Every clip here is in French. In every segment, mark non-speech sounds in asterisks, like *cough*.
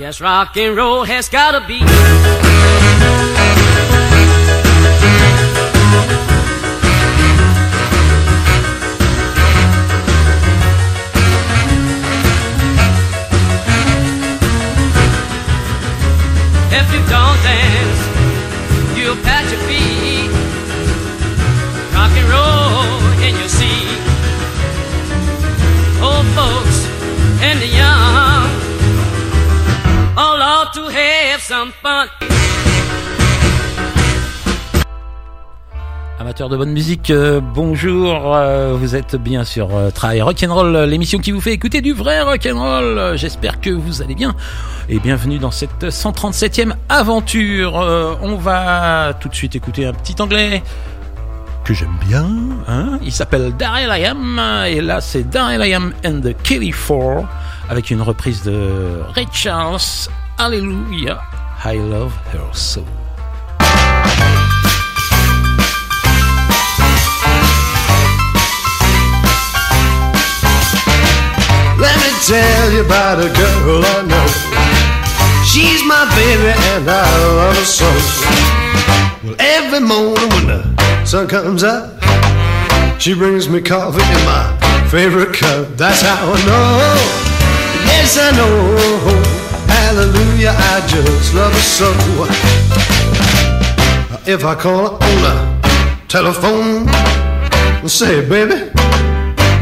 Yes, rock and roll has gotta be. De bonne musique, euh, bonjour. euh, vous êtes bien sur euh, Try Rock'n'Roll, l'émission qui vous fait écouter du vrai rock'n'roll. J'espère que vous allez bien et bienvenue dans cette 137e aventure. Euh, on va tout de suite écouter un petit anglais que j'aime bien. Hein Il s'appelle Daryl I Am et là c'est Daryl I Am and the Kelly Four avec une reprise de Ray Charles. Hallelujah, I love her so. Tell you about a girl I know. She's my baby and I love her so. Well, every morning when the sun comes up, she brings me coffee in my favorite cup. That's how I know. Yes, I know. Hallelujah, I just love her so. If I call her on the telephone and say, baby,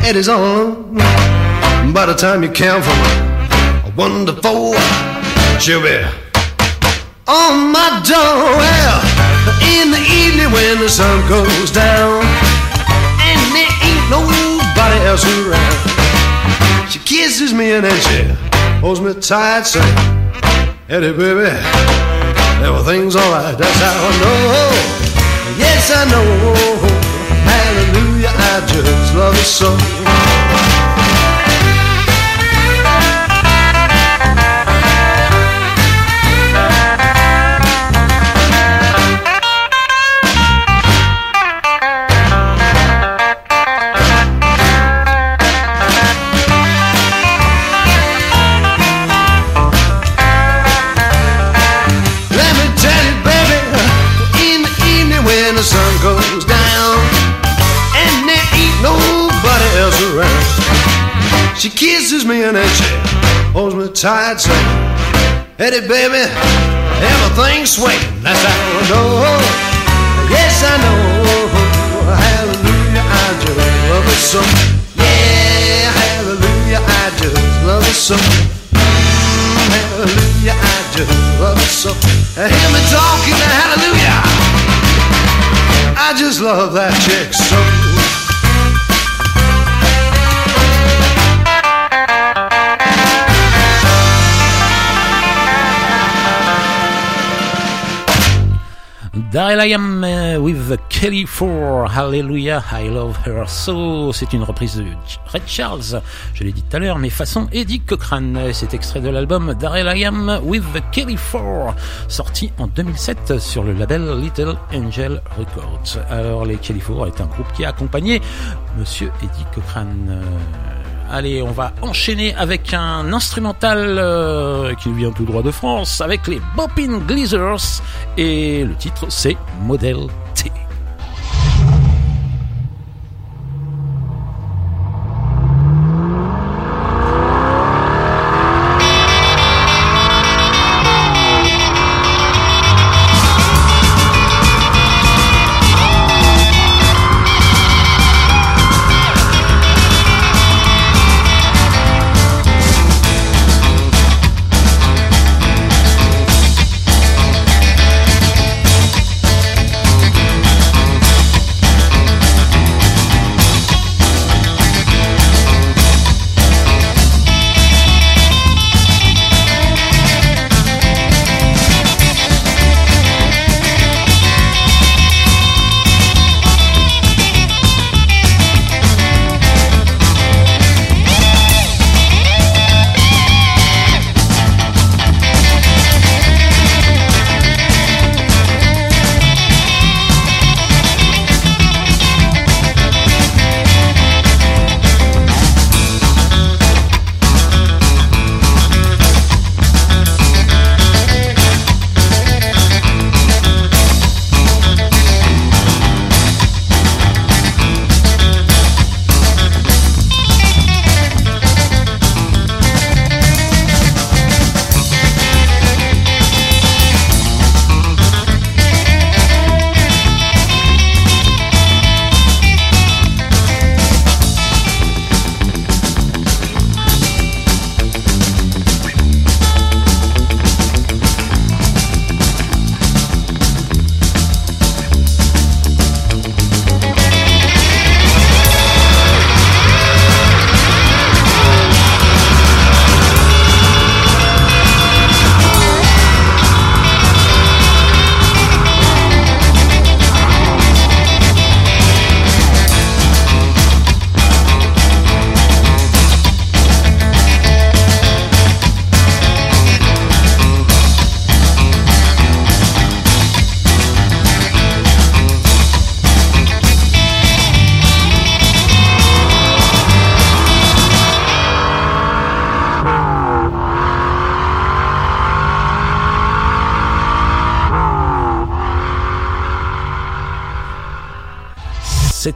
it is alone. By the time you count from a one to four, she'll be on my door. Well, in the evening when the sun goes down, and there ain't nobody else around, she kisses me and then she holds me tight, saying, Eddie, baby, everything's alright. That's how I know. Yes, I know. Hallelujah, I just love her so. Kisses me and then she holds me tight, saying, Eddie, baby, everything's swinging. That's how I know. Yes, I know. Hallelujah, I just love her so. Yeah, hallelujah, I just love her so. Hallelujah, I just love it so. Hear me talking, hallelujah. I just love that chick so. Daryl I Am uh, with Kelly Four, Hallelujah, I Love Her So. C'est une reprise de Red Charles, je l'ai dit tout à l'heure, mais façon Eddie Cochran. C'est extrait de l'album Daryl I Am with Kelly Four, sorti en 2007 sur le label Little Angel Records. Alors, les Kelly Four est un groupe qui a accompagné Monsieur Eddie Cochran. Allez, on va enchaîner avec un instrumental euh, qui vient tout droit de France, avec les Boppin' Gleezers, et le titre c'est Model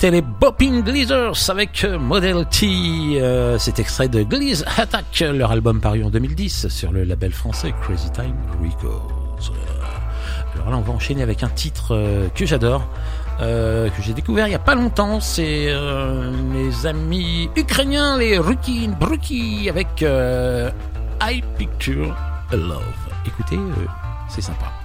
C'était les Bopping Gleezers avec Model T. Euh, c'est extrait de Gleez Attack, leur album paru en 2010 sur le label français Crazy Time Records. Alors là, on va enchaîner avec un titre euh, que j'adore. Euh, que j'ai découvert il y a pas longtemps, c'est euh, mes amis ukrainiens, les Rukin Bruki, avec euh, I Picture Love. Écoutez, euh, c'est sympa.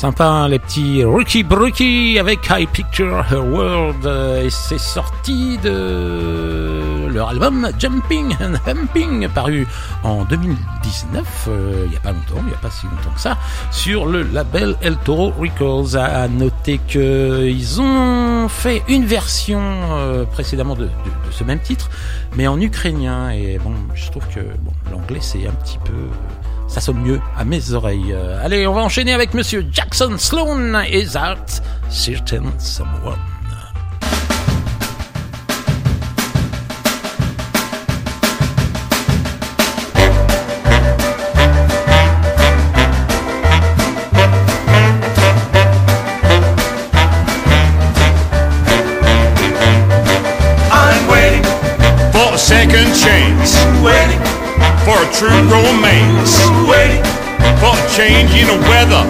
Sympa hein, les petits Rookie Brookie avec High Picture Her World euh, et c'est sorti de leur album Jumping and Humping paru en 2019 euh, il n'y a pas longtemps, il n'y a pas si longtemps que ça sur le label El Toro Records. À noter que ils ont fait une version euh, précédemment de, de- de ce même titre mais en ukrainien et bon je trouve que bon, l'anglais c'est un petit peu ça sonne mieux à mes oreilles. Euh, allez, on va enchaîner avec Monsieur Jackson Sloan et Art Certain Someone. Change in the weather.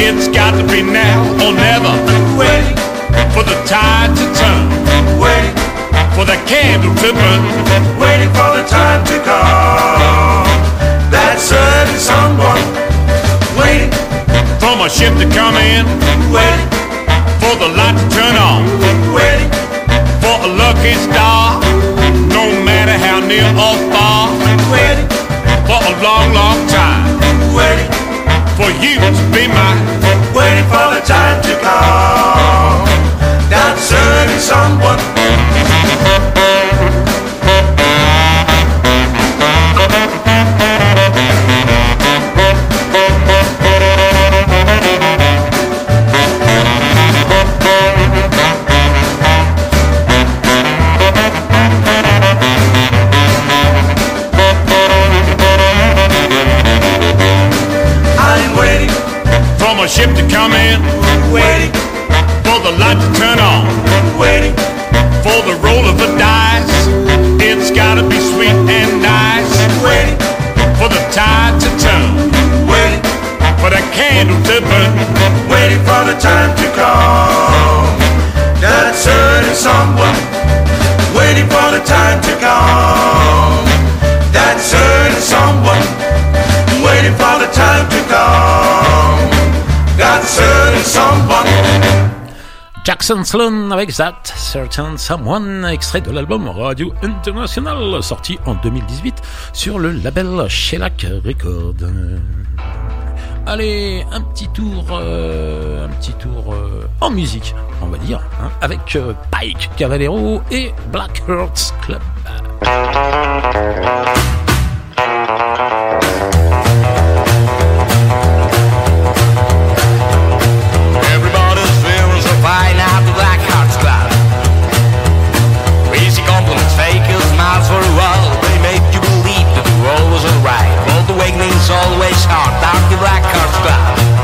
It's got to be now or never, waiting, for the tide to turn, waiting, for the candle to burn. Waiting for the time to come. That certain someone. Waiting, From a ship to come in, waiting, for the light to turn on. waiting, For a lucky star, no matter how near or far. waiting, For a long, long time, for you to be mine. waiting for the time to come. That certain someone. Come in, waiting, for the light to turn on. waiting, For the roll of the dice, it's gotta be sweet and nice. waiting, For the tide to turn, waiting, for the candle to burn. waiting for the time to come. That certain someone. Waiting for the time to come. Jackson Sloan avec That Certain Someone, extrait de l'album Radio International, sorti en 2018 sur le label Shellac Records. Allez, un petit tour, euh, euh, en musique, on va dire, hein, avec euh, Pike Cavallero et Black Hearts Club. always hard, dark black or black.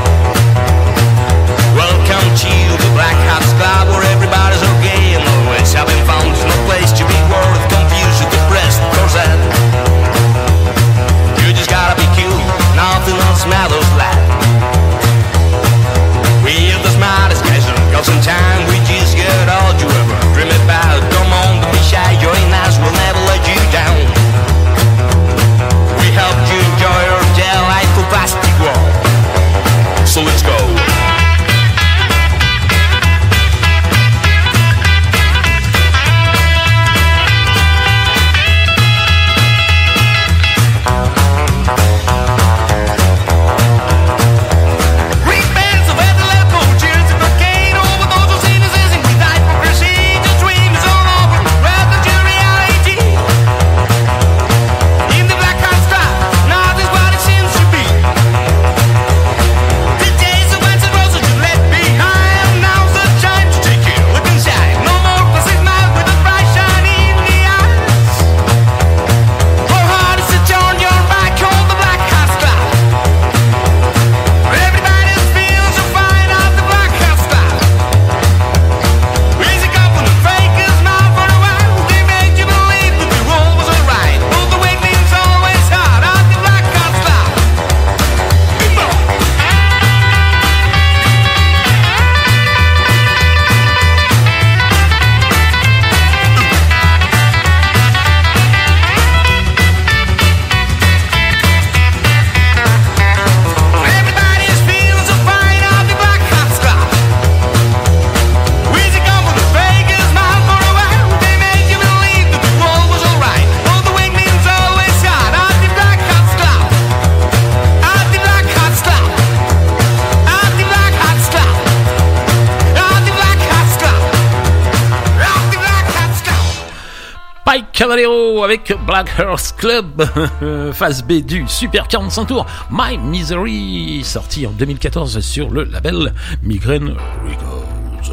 Black Hearts Club, *laughs* phase B du Super 45 tours, My Misery, sorti en 2014 sur le label Migraine Records.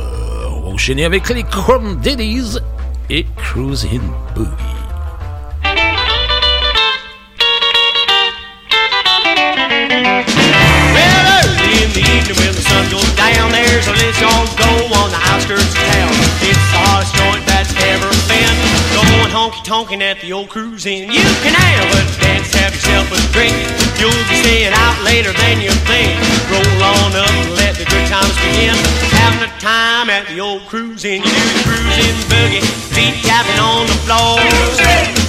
Enchaîner avec les Chrome Daddies et Cruising Boogie. honking at the old cruise inn. You can have a dance, have yourself a drink. You'll be staying out later than you think. Roll on up and let the good times begin. Having a time at the old cruise inn. You do the cruising boogie, feet tapping on the floor.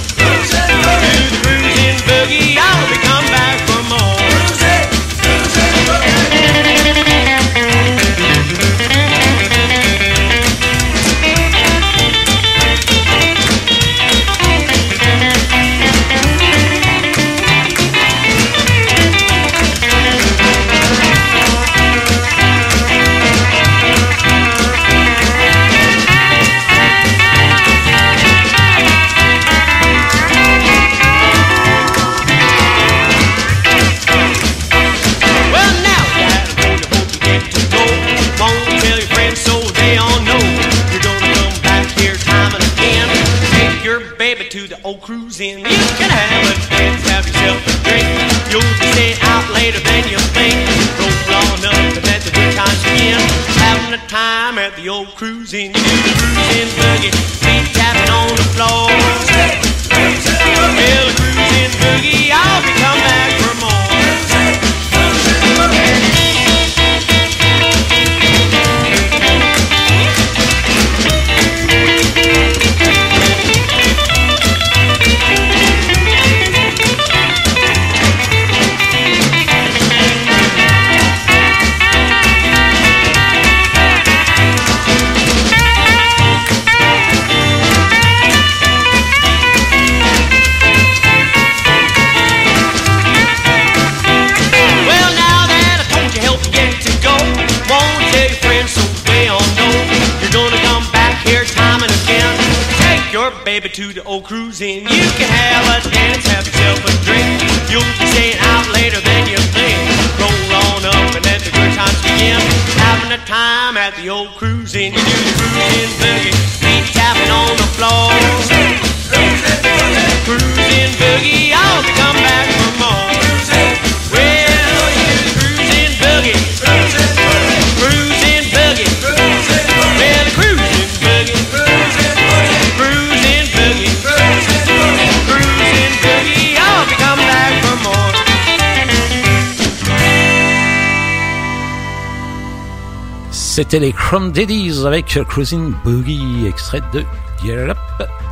C'était les Chrome Daddies avec Cruising Boogie, extrait de Get Up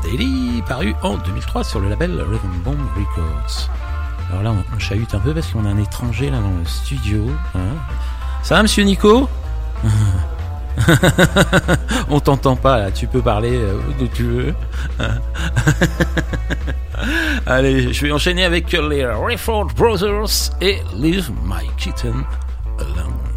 Daily, paru en 2003 sur le label Rhythm Bomb Records. Alors là, on chahute un peu parce qu'on a un étranger là dans le studio. Hein. Ça va, monsieur Nico? *laughs* On t'entend pas là, tu peux parler euh, d'où tu veux. Hein. *laughs* Allez, je vais enchaîner avec les Rayford Brothers et Leave My Kitten Alone.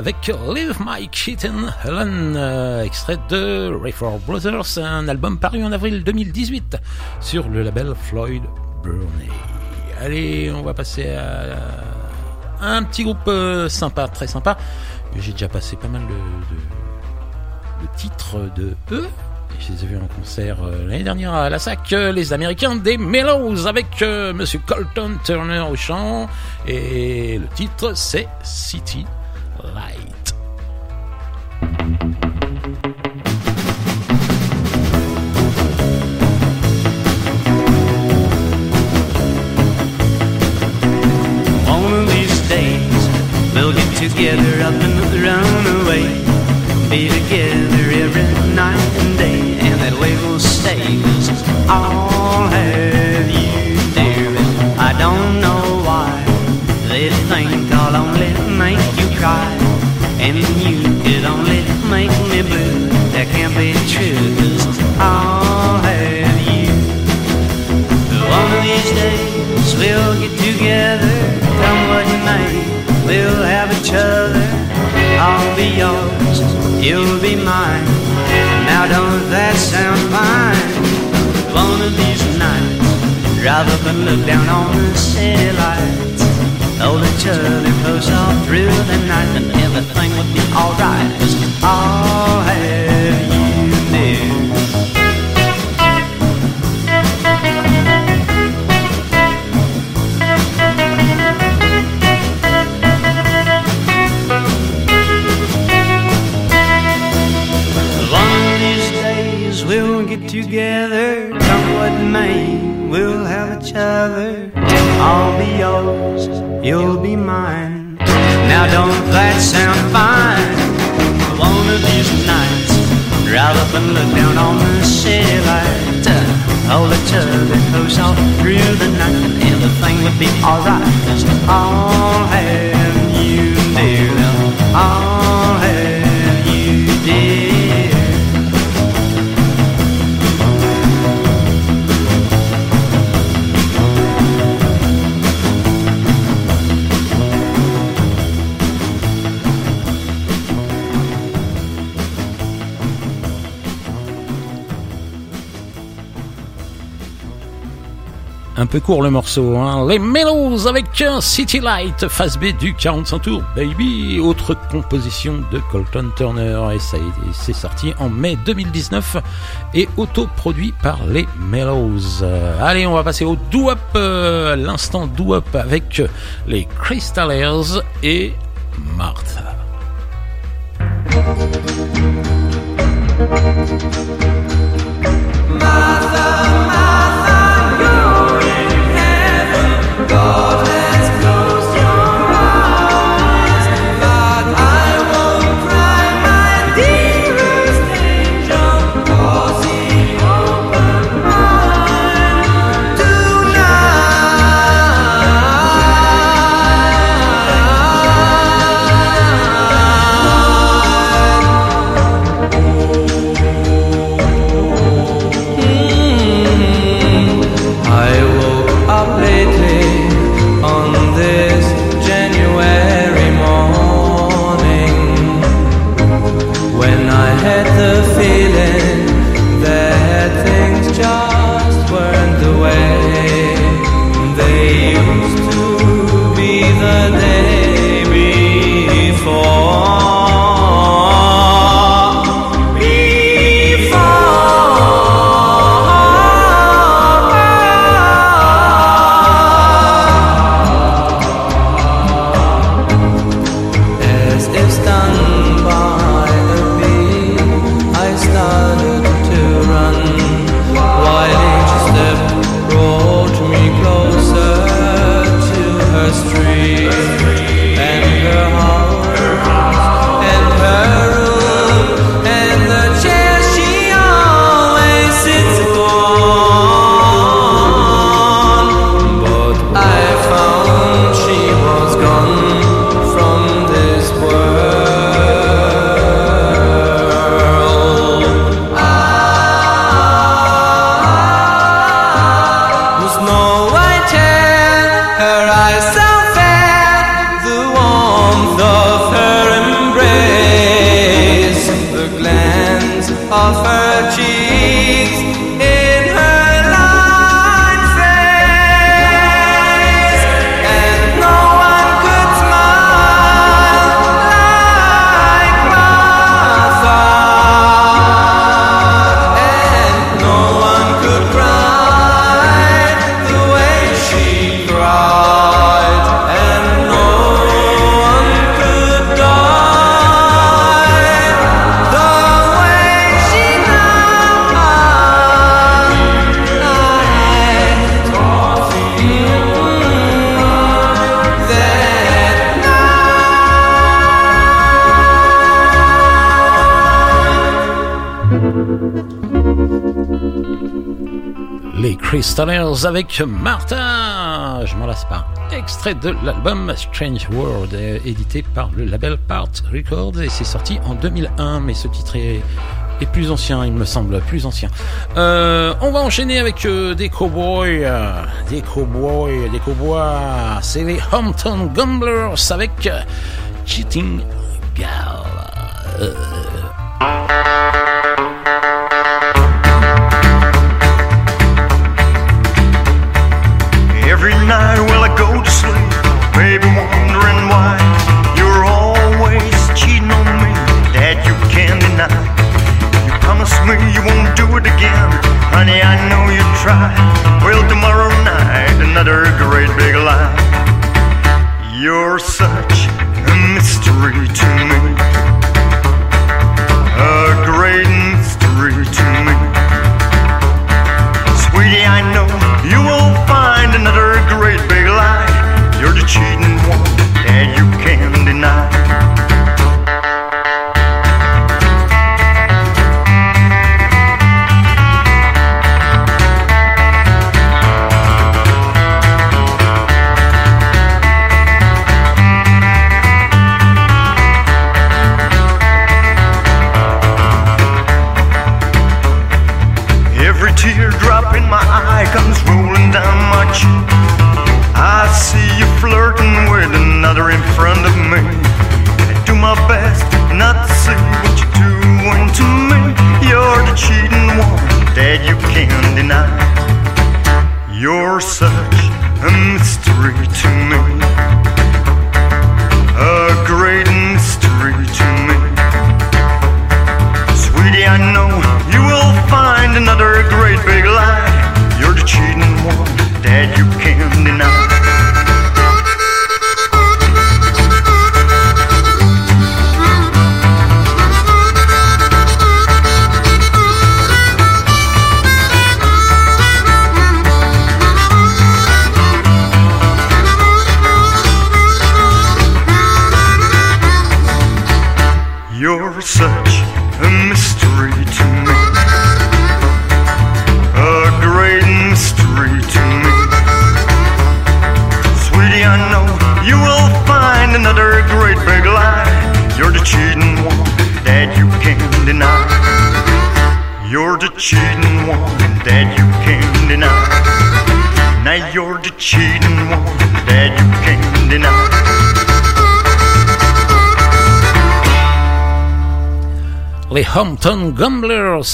Avec Leave My Kitten Helen, euh, extrait de Rayford Brothers, un album paru en avril 2018 sur le label Floyd Burney. Allez, on va passer à un petit groupe euh, sympa, très sympa. J'ai déjà passé pas mal de, de- titres de eux. Je les ai vus en concert euh, l'année dernière à la SAC, euh, les Américains des Mellows, avec euh, Monsieur Colton Turner au chant. Et le titre, c'est City Light. One of these days, we'll get together up and run away. Be together every night and day, and that way we'll stay. And you could only make me blue. That can't be true, 'cause I'll have you. One of these days we'll get together, come what may. We'll have each other. I'll be yours, you'll be mine. Now don't that sound fine? One of these nights, drive up and look down on the city lights. Hold each other close all through the night, and everything will be alright. i I'll have you near. One of these days we'll get together, come what may, we'll have each other. I'll be yours, you'll be mine. Now don't that sound fine? One of these nights, drive up and look down on the city lights. Hold each other close all through the night, and everything will be alright. Cause I'll have you, dear. I'll Un peu court le morceau, hein. Les Mellows avec City Light, face B du 45 tours, baby. Autre composition de Colton Turner et ça c'est sorti en mai 2019 et autoproduit par les Mellows. Allez, on va passer au doo-up, euh, l'instant doo-up avec les Crystallers et Martha. Crystallers avec Martha. Je m'en lasse pas. Extrait de l'album Strange World, édité par le label Part Records et c'est sorti en 2001. Mais ce titre est, plus ancien, il me semble, plus ancien. Euh, on va enchaîner avec euh, des cowboys, des cowboys, des cowboys. C'est les Hampton Gumblers avec Cheating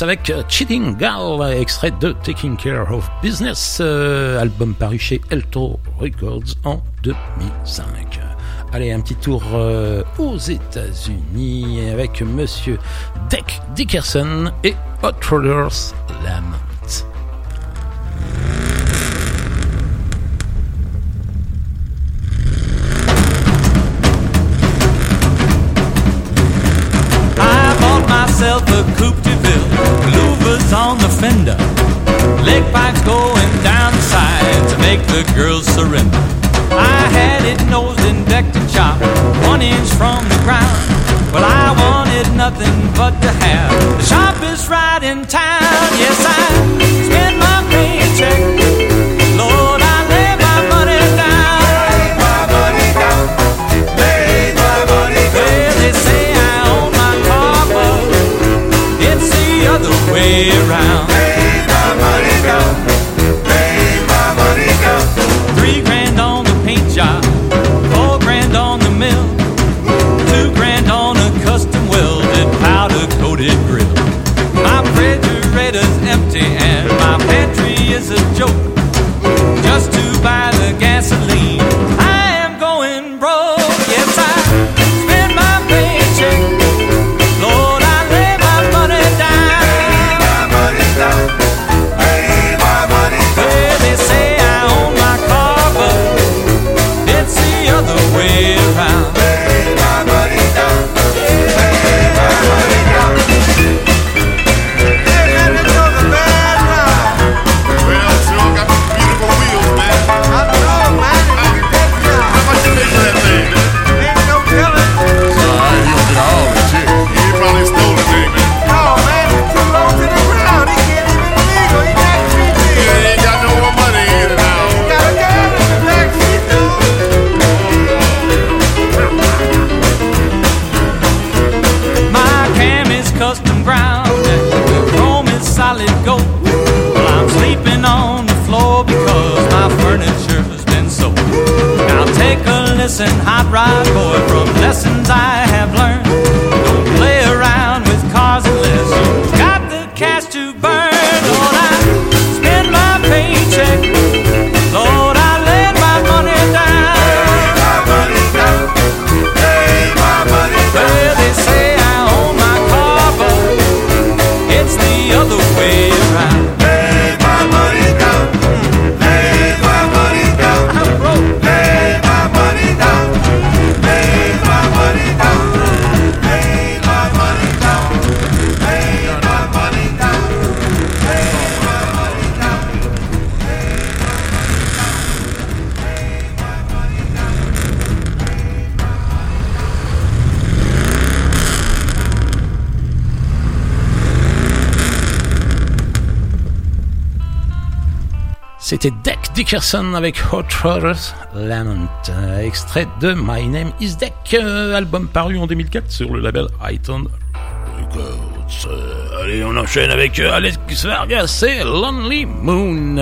Avec Cheating Gal, extrait de Taking Care of Business, euh, album paru chez Elto Records en 2005. Allez, un petit tour euh, aux États-Unis avec Monsieur Dick Dickerson et Hot Rollers on the fender, leg pipes going down the side to make the girls surrender. I had it nosed and decked and chopped, one inch from the ground. Well, I wanted nothing but to have the sharpest ride in town. Yes, I around. hot rod boy from lessons I Dickerson avec Hot Waters Lament, euh, extrait de My Name Is Deck, euh, album paru en 2004 sur le label Iton Records. Euh, allez, on enchaîne avec Alex Vargas et Lonely Moon.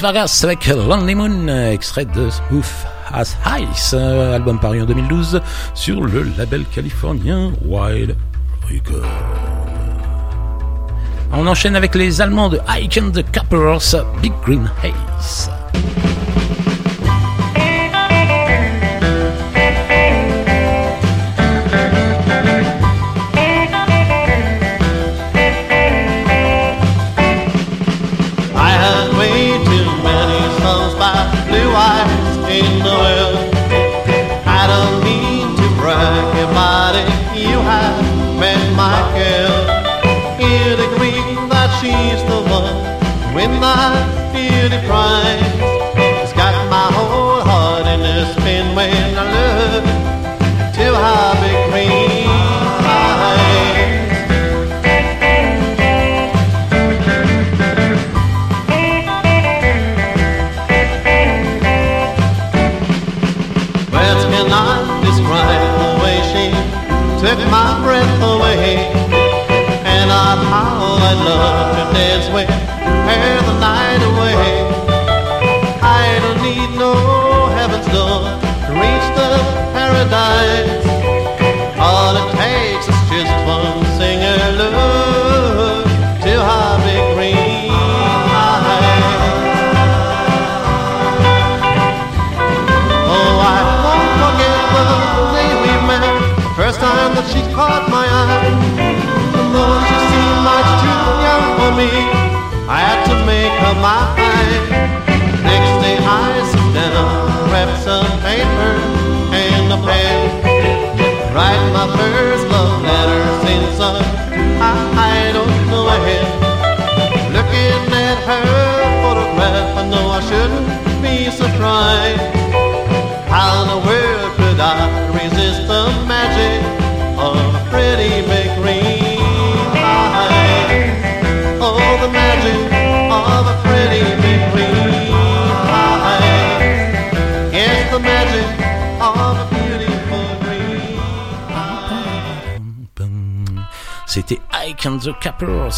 Vargas avec Lonely Moon, extrait de Smooth as Ice, album paru en 2012 sur le label californien Wild Record. On enchaîne avec les Allemands de Ike and the Cappers, Big Green Hay.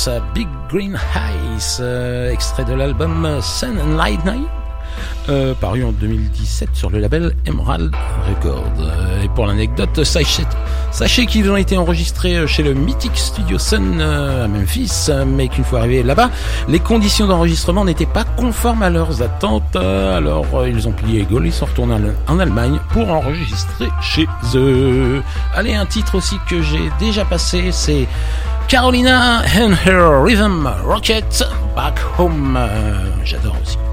Cappers, Big Green Eyes, euh, extrait de l'album Sun and Light Night. Euh, paru en 2017 sur le label Emerald Records. Euh, et pour l'anecdote, sachez, qu'ils ont été enregistrés chez le Mythic Studio Sun à Memphis, mais qu'une fois arrivés là-bas, les conditions d'enregistrement n'étaient pas conformes à leurs attentes. Alors ils ont plié les ils sont retournés en Allemagne pour enregistrer chez eux. Allez, un titre aussi que j'ai déjà passé, c'est Carolina and Her Rhythm Rocket Back Home. J'adore aussi.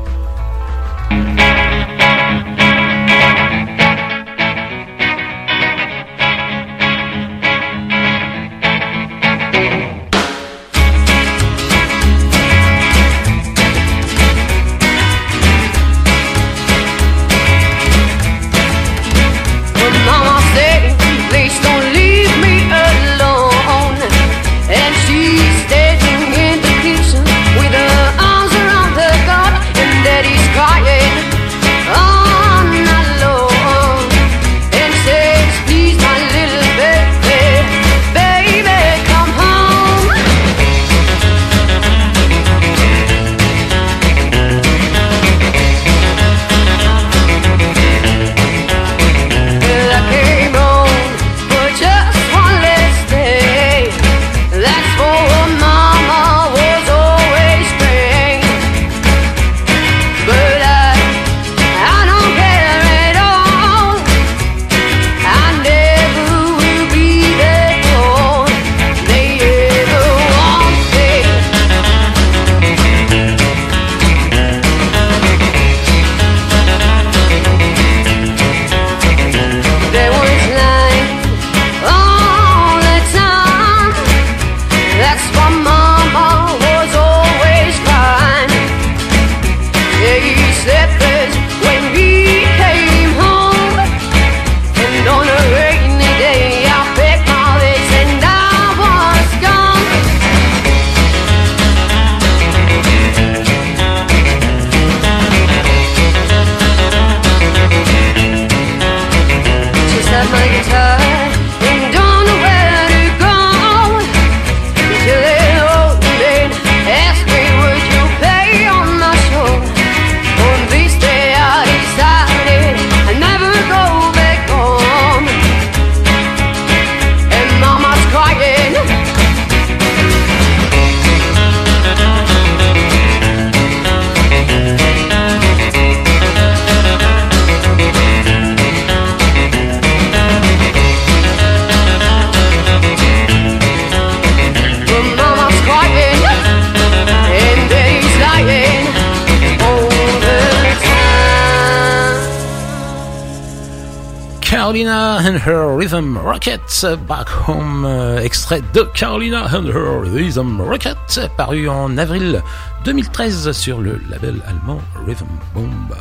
Rhythm Rocket Back Home, euh, extrait de Carolina and Rhythm Rocket, paru en avril 2013 sur le label allemand Rhythm Bomb.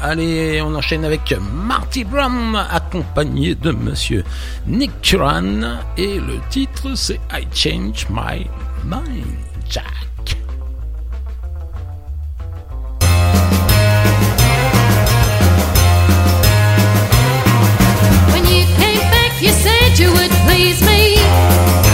Allez, on enchaîne avec Marty Brown, accompagné de monsieur Nick Curran, et le titre c'est I Change My Mind, Jack. you would please me.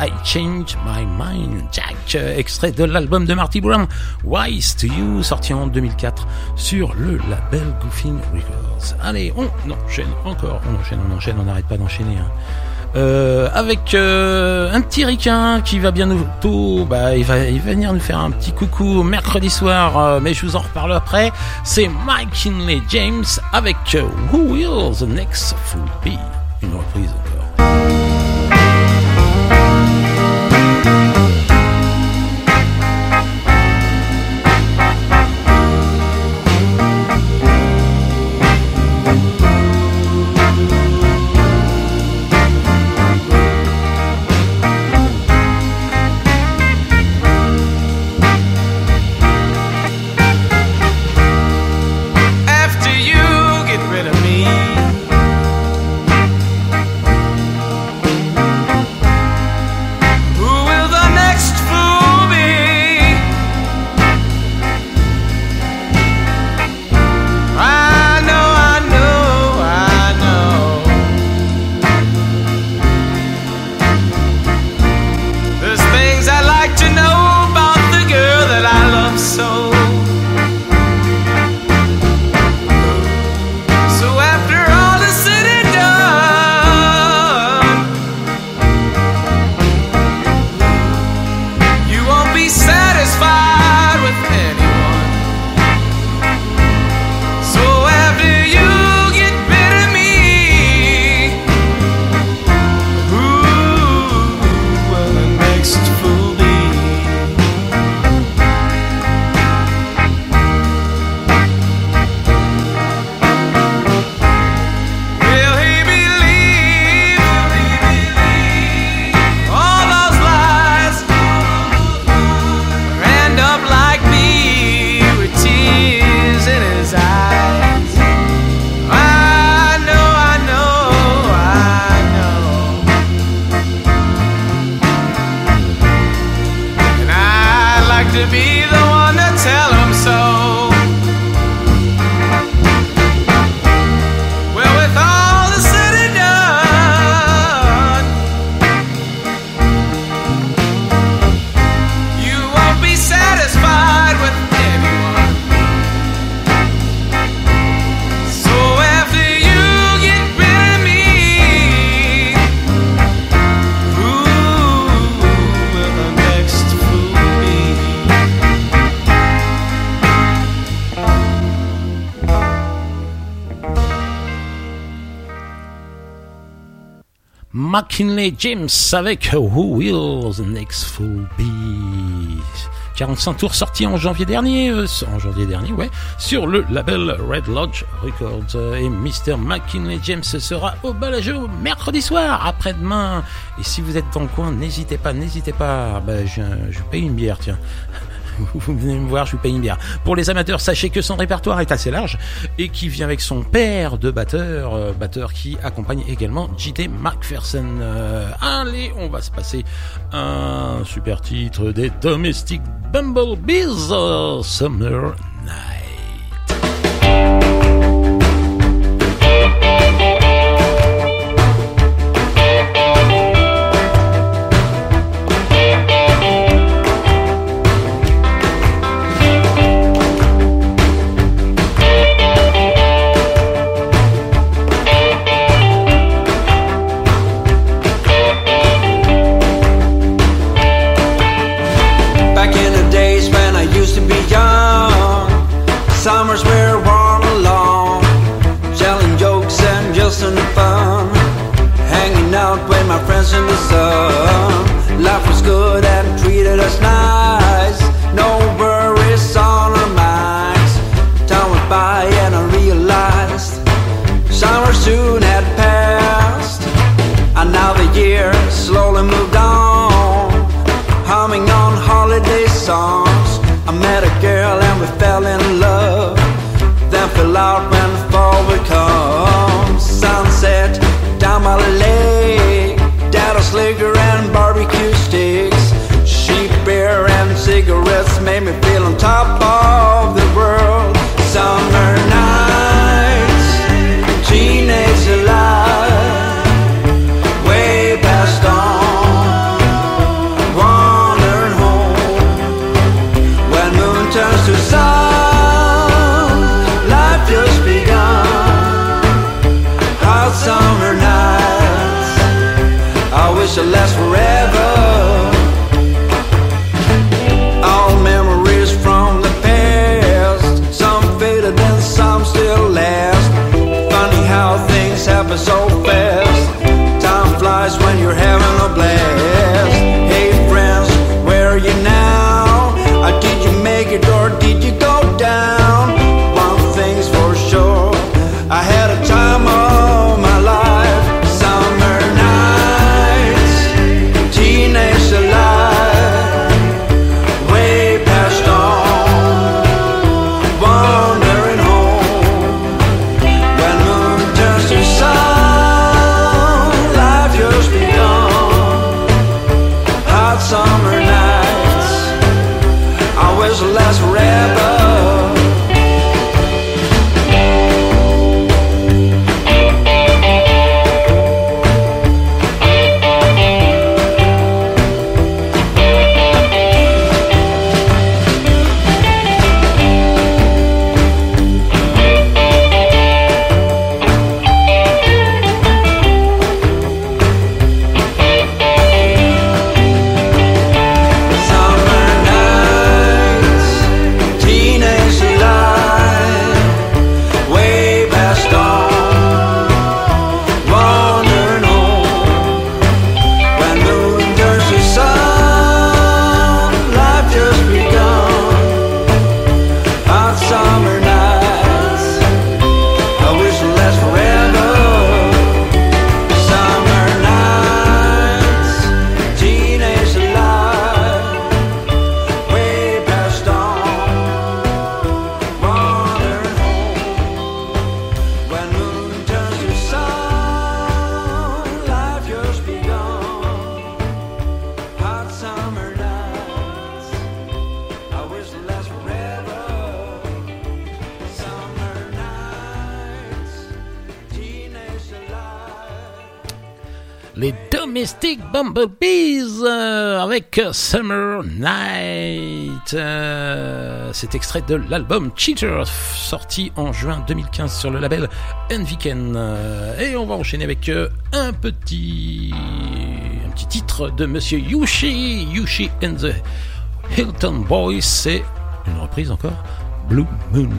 I Change My Mind. Jack, euh, extrait de l'album de Marty Brown, Wise to You, sorti en 2004 sur le label Goofing Records. Allez, on enchaîne encore, on enchaîne, on enchaîne, on n'arrête pas d'enchaîner. hein. Euh, avec euh, un petit ricain qui va bientôt, bah, il va, il va venir nous faire un petit coucou mercredi soir, mais je vous en reparle après. C'est Mike Kinley James avec Who Will the Next Fool Be? Une reprise McKinley James avec Who Will the Next Fool Be 45 tours sortis en janvier dernier, euh, dernier, ouais, sur le label Red Lodge Records. Euh, Et Mr. McKinley James sera au Balajo mercredi soir, après-demain. Et si vous êtes dans le coin, n'hésitez pas, n'hésitez pas. Bah, je paye une bière, tiens. Vous venez me voir, je vous paye une bière. Pour les amateurs, sachez que son répertoire est assez large et qui vient avec son père de batteur, euh, batteur qui accompagne également J.D. McPherson. Euh, allez, on va se passer un super titre des Domestic Bumblebees, euh, Summer Night. Bumblebees euh, avec euh, Summer Night. Euh, cet extrait de l'album Cheater, sorti en juin 2015 sur le label Enviken. Euh, et on va enchaîner avec un petit, un petit titre de Monsieur Yushi, Yushi and the Hilton Boys. C'est une reprise encore, Blue Moon.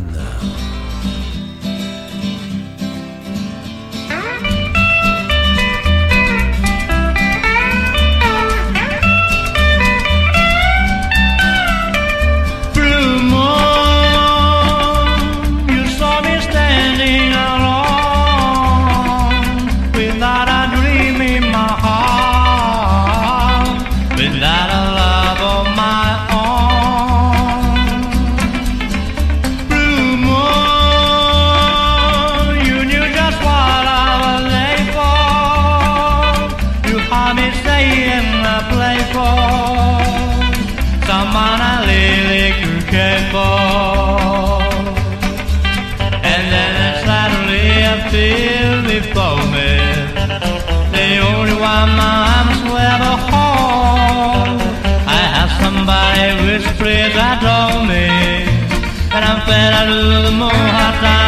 Karu Mohata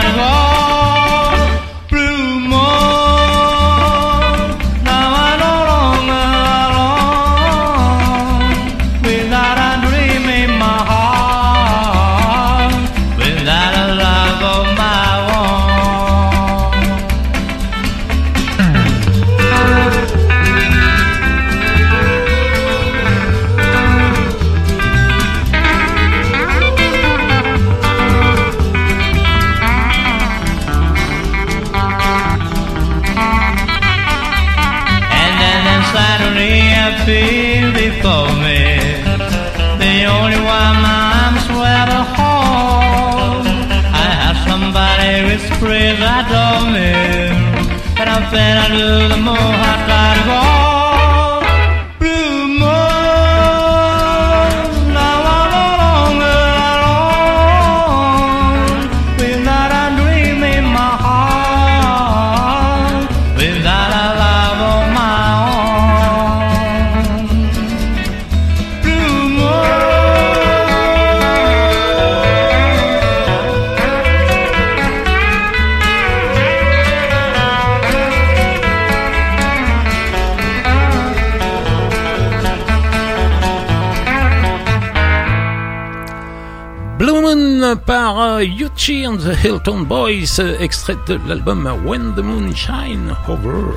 the Hilton Boys, extrait de l'album When the Moon Shine Over,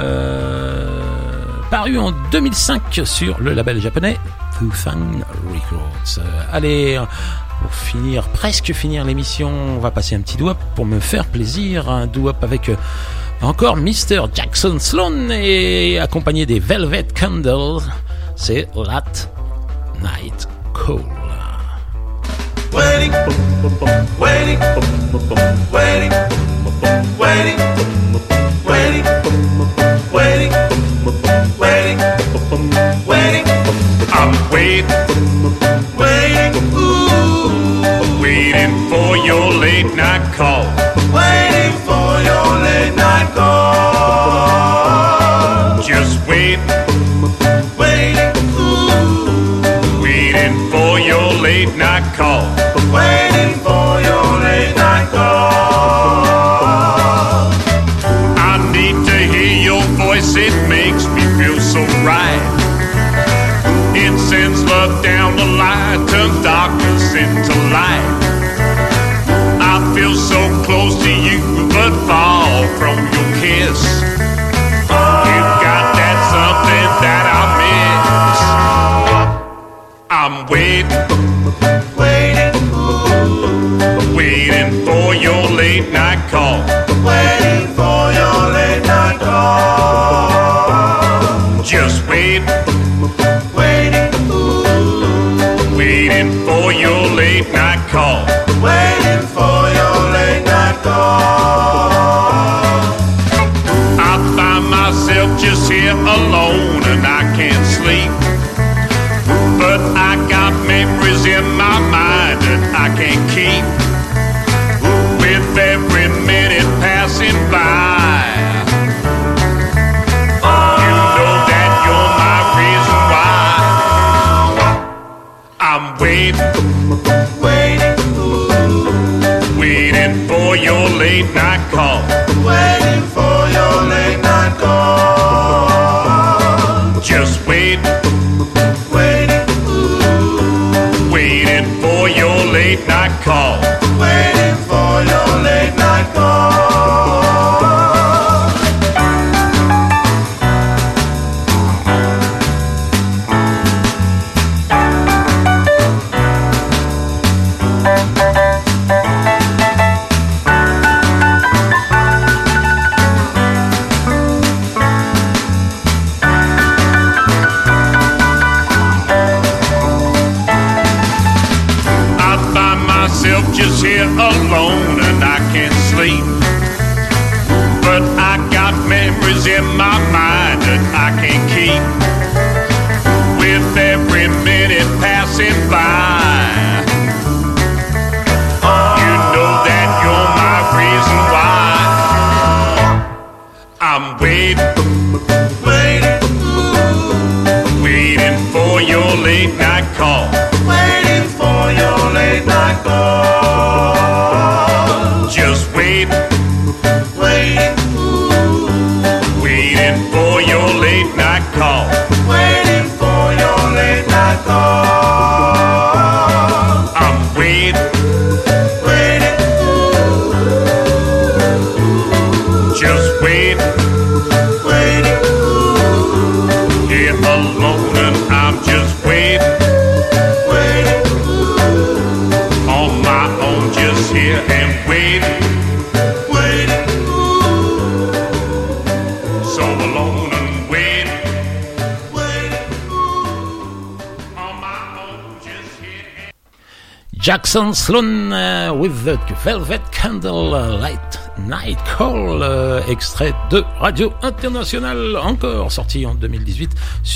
euh, paru en 2005 sur le label japonais Fufang Records. Allez, pour finir, presque finir l'émission, on va passer un petit doigt pour me faire plaisir, un doigt avec euh, encore Mr. Jackson Sloan et accompagné des Velvet Candles, c'est That Night Cold. waiting, waiting, waiting, waiting, waiting, waiting, waiting. I'm waiting, waiting, waiting for your late night call. Waiting for your late night call. Just wait, waiting, waiting for your late night call. Down the line, turns darkness into light. I feel so close to you, but far from your kiss. You got that something that I miss. I'm waiting, Waiting, waiting for your late night call. waiting for your late night call. Just wait, waiting for your late night call. waiting for your late night call. I find myself just here alone and I can't sleep. Waiting, Waiting, waiting for your late night call. waiting for your late night call. Just wait, Waiting, waiting for your late night call. waiting for your late night call. Jackson Sloan euh, with the Velvet Candle Light Night Call, euh, extrait de Radio International, encore sorti en 2018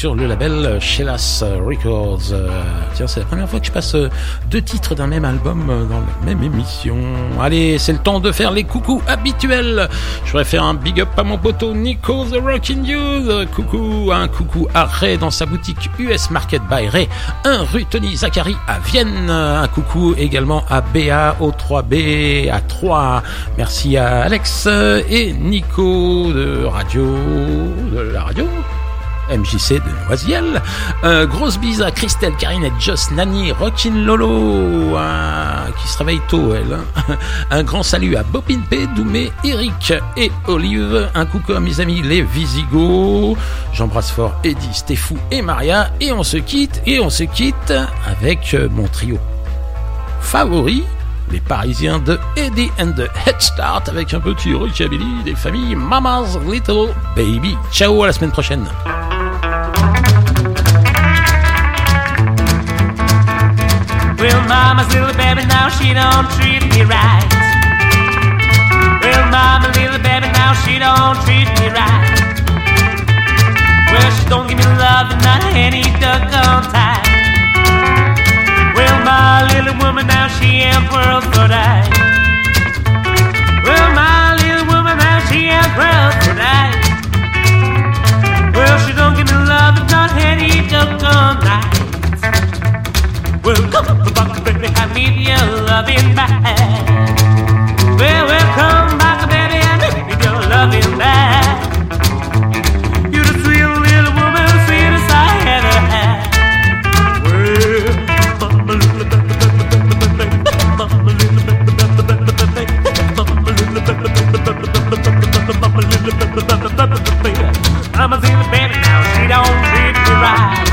sur le label Shellas Records. Euh, tiens, c'est la première fois que je passe euh, deux titres d'un même album euh, dans la même émission. Allez, c'est le temps de faire les coucous habituels. Je voudrais faire un big up à mon poteau Nico the Rockin' Dude. Coucou, un coucou à Ray dans sa boutique US Market by Ray. Un rue Tony Zachary à Vienne. Un coucou également à BA au 3B à 3. Merci à Alex et Nico de radio, de la radio. MJC de Noisiel. Euh, grosse bise à Christelle, Karine et Joss, Nani, Rockin Lolo, hein, qui se réveille tôt, elle. hein. Un grand salut à Bopin P, Doumé, Eric et Olive. Un coucou à mes amis les Visigoths. J'embrasse fort Eddie, Stéphou et Maria. Et on se quitte, et on se quitte avec euh, mon trio favori, les Parisiens de Eddie and the Head Start, avec un petit rockabilly des familles Mama's Little Baby. Ciao, à la semaine prochaine. Well, mama's little baby now, she don't treat me right. Well, mama, little baby now, she don't treat me right. Well, she don't give me love and not any doggone time. Well, my little woman now, she ain't world for die. Well, my little woman now, she ain't world for die. Well, she don't give me love and not any doggone night. Well, come back, baby, I need your loving back. Well, come back, baby, I need your loving back. You're the sweet little woman, sweetest I ever had. Well, mama, little, baby, mama, little, baby, mama, little, baby, mama, little, baby, now she don't treat me right.